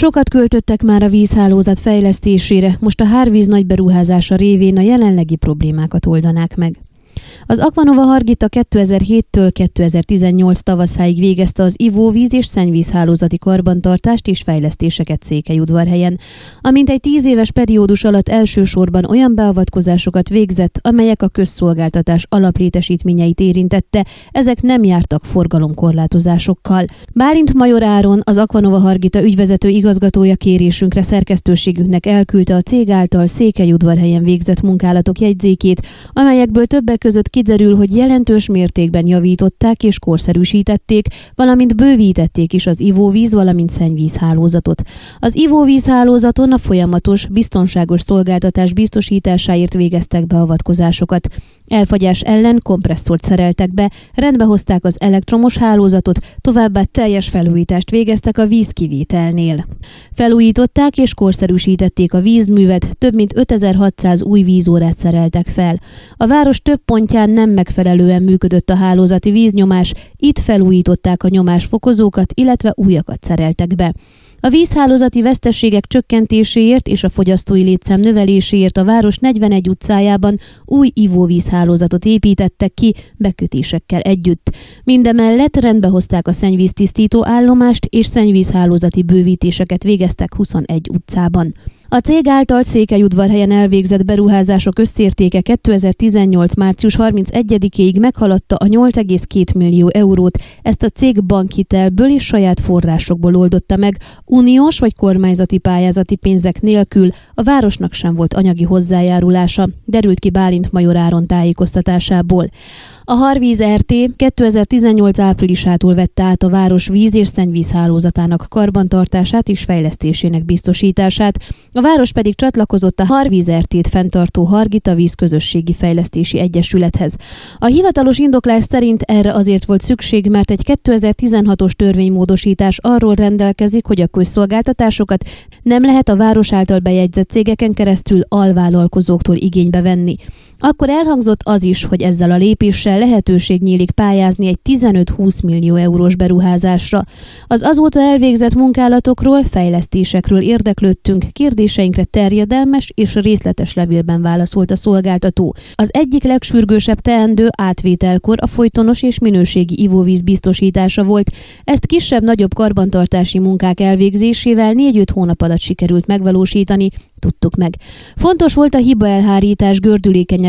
Sokat költöttek már a vízhálózat fejlesztésére, most a hárvíz nagy beruházása révén a jelenlegi problémákat oldanák meg. Az Aquanova Hargita 2007-től 2018 tavaszáig végezte az ivóvíz és szennyvízhálózati karbantartást és fejlesztéseket Székelyudvarhelyen, amint egy tíz éves periódus alatt elsősorban olyan beavatkozásokat végzett, amelyek a közszolgáltatás alaplétesítményeit érintette, ezek nem jártak forgalomkorlátozásokkal. Bálint Major Áron, az Aquanova Hargita ügyvezető igazgatója kérésünkre szerkesztőségünknek elküldte a cég által Székelyudvarhelyen végzett munkálatok jegyzékét, amelyekből többek között kiderül, hogy jelentős mértékben javították és korszerűsítették, valamint bővítették is az ivóvíz, valamint szennyvízhálózatot. Az ivóvízhálózaton a folyamatos, biztonságos szolgáltatás biztosításáért végeztek beavatkozásokat. Elfagyás ellen kompresszort szereltek be, rendbehozták az elektromos hálózatot, továbbá teljes felújítást végeztek a vízkivételnél. Felújították és korszerűsítették a vízművet, több mint 5600 új vízórát szereltek fel. A város több pontján nem megfelelően működött a hálózati víznyomás, itt felújították a nyomásfokozókat, illetve újakat szereltek be. A vízhálózati vesztességek csökkentéséért és a fogyasztói létszám növeléséért a város 41 utcájában új ivóvízhálózatot építettek ki bekötésekkel együtt. Mindemellett rendbehozták a szennyvíztisztító állomást és szennyvízhálózati bővítéseket végeztek 21 utcában. A cég által Székelyudvarhelyen elvégzett beruházások összértéke 2018. március 31-ig meghaladta a 8,2 millió eurót. Ezt a cég bankhitelből és saját forrásokból oldotta meg, uniós vagy kormányzati pályázati pénzek nélkül a városnak sem volt anyagi hozzájárulása, derült ki Bálint Major Áron tájékoztatásából. A Harvíz RT 2018 áprilisától vette át a város víz- és szennyvízhálózatának karbantartását és fejlesztésének biztosítását, a város pedig csatlakozott a Harvíz RT-t fenntartó Hargita Vízközösségi Fejlesztési Egyesülethez. A hivatalos indoklás szerint erre azért volt szükség, mert egy 2016-os törvénymódosítás arról rendelkezik, hogy a közszolgáltatásokat nem lehet a város által bejegyzett cégeken keresztül alvállalkozóktól igénybe venni. Akkor elhangzott az is, hogy ezzel a lépéssel lehetőség nyílik pályázni egy 15-20 millió eurós beruházásra. Az azóta elvégzett munkálatokról, fejlesztésekről érdeklődtünk, kérdéseinkre terjedelmes és részletes levélben válaszolt a szolgáltató. Az egyik legsürgősebb teendő átvételkor a folytonos és minőségi ivóvíz biztosítása volt. Ezt kisebb-nagyobb karbantartási munkák elvégzésével 4-5 hónap alatt sikerült megvalósítani, tudtuk meg. Fontos volt a hiba elhárítás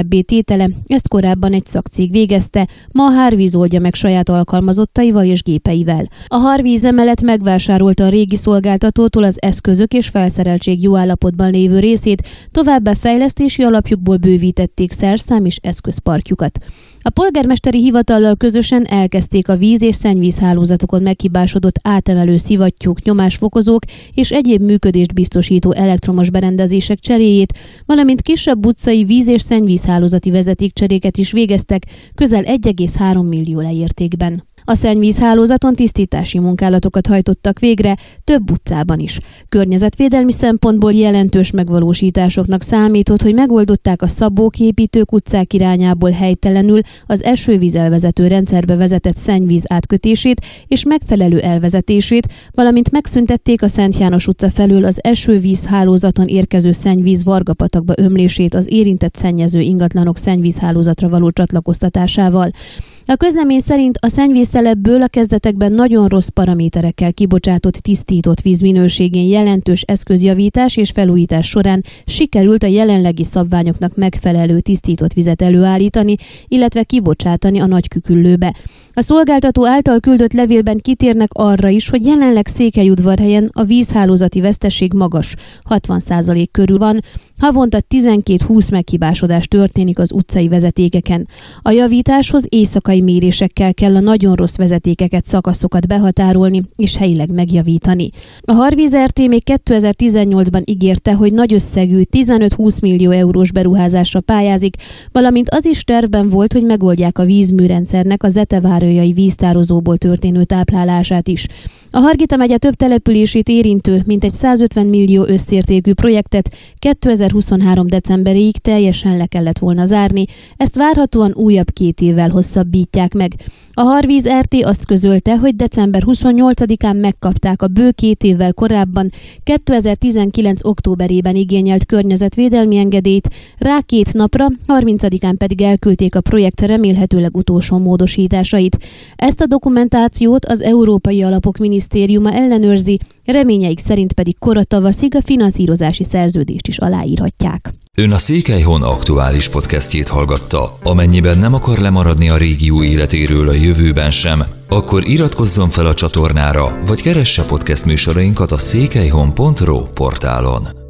gördülékenyebbé tétele, ezt korábban egy szakcég végezte, ma a Hárvíz oldja meg saját alkalmazottaival és gépeivel. A Harvíz emelet megvásárolta a régi szolgáltatótól az eszközök és felszereltség jó állapotban lévő részét, továbbá fejlesztési alapjukból bővítették szerszám és eszközparkjukat. A polgármesteri hivatallal közösen elkezdték a víz- és szennyvízhálózatokon meghibásodott átemelő szivattyúk, nyomásfokozók és egyéb működést biztosító elektromos berendezések cseréjét, valamint kisebb utcai víz- és szennyvízhálózati vezetékcseréket is végeztek közel 1,3 millió leértékben. A szennyvízhálózaton tisztítási munkálatokat hajtottak végre több utcában is. Környezetvédelmi szempontból jelentős megvalósításoknak számított, hogy megoldották a szabók építők utcák irányából helytelenül az esővíz elvezető rendszerbe vezetett szennyvíz átkötését és megfelelő elvezetését, valamint megszüntették a Szent János utca felől az esővíz hálózaton érkező szennyvíz Vargapatakba ömlését az érintett szennyező ingatlanok szennyvízhálózatra való csatlakoztatásával. A közlemény szerint a szennyvíztelebből a kezdetekben nagyon rossz paraméterekkel kibocsátott tisztított víz minőségén jelentős eszközjavítás és felújítás során sikerült a jelenlegi szabványoknak megfelelő tisztított vizet előállítani, illetve kibocsátani a nagyküküllőbe. A szolgáltató által küldött levélben kitérnek arra is, hogy jelenleg Székelyudvarhelyen a vízhálózati veszteség magas, 60% körül van, havonta 12-20 meghibásodás történik az utcai vezetékeken. A javításhoz éjszakai mérésekkel kell a nagyon rossz vezetékeket, szakaszokat behatárolni és helyileg megjavítani. A Harvíz RT még 2018-ban ígérte, hogy nagy összegű 15-20 millió eurós beruházásra pályázik, valamint az is tervben volt, hogy megoldják a vízműrendszernek a Zetevár várőjai víztározóból történő táplálását is. A Hargita megye több települését érintő, mintegy 150 millió összértékű projektet 2023. decemberéig teljesen le kellett volna zárni, ezt várhatóan újabb két évvel hosszabbítják meg. A Harvíz RT azt közölte, hogy december 28-án megkapták a bő két évvel korábban 2019. októberében igényelt környezetvédelmi engedélyt, rá két napra, 30-án pedig elküldték a projekt remélhetőleg utolsó módosításait. Ezt a dokumentációt az Európai Alapok Minisztériuma ellenőrzi, reményeik szerint pedig kora tavaszig a finanszírozási szerződést is aláírhatják. Ön a Székelyhon aktuális podcastjét hallgatta. Amennyiben nem akar lemaradni a régió életéről a jövőben sem, akkor iratkozzon fel a csatornára, vagy keresse podcast műsorainkat a székelyhon.pro portálon.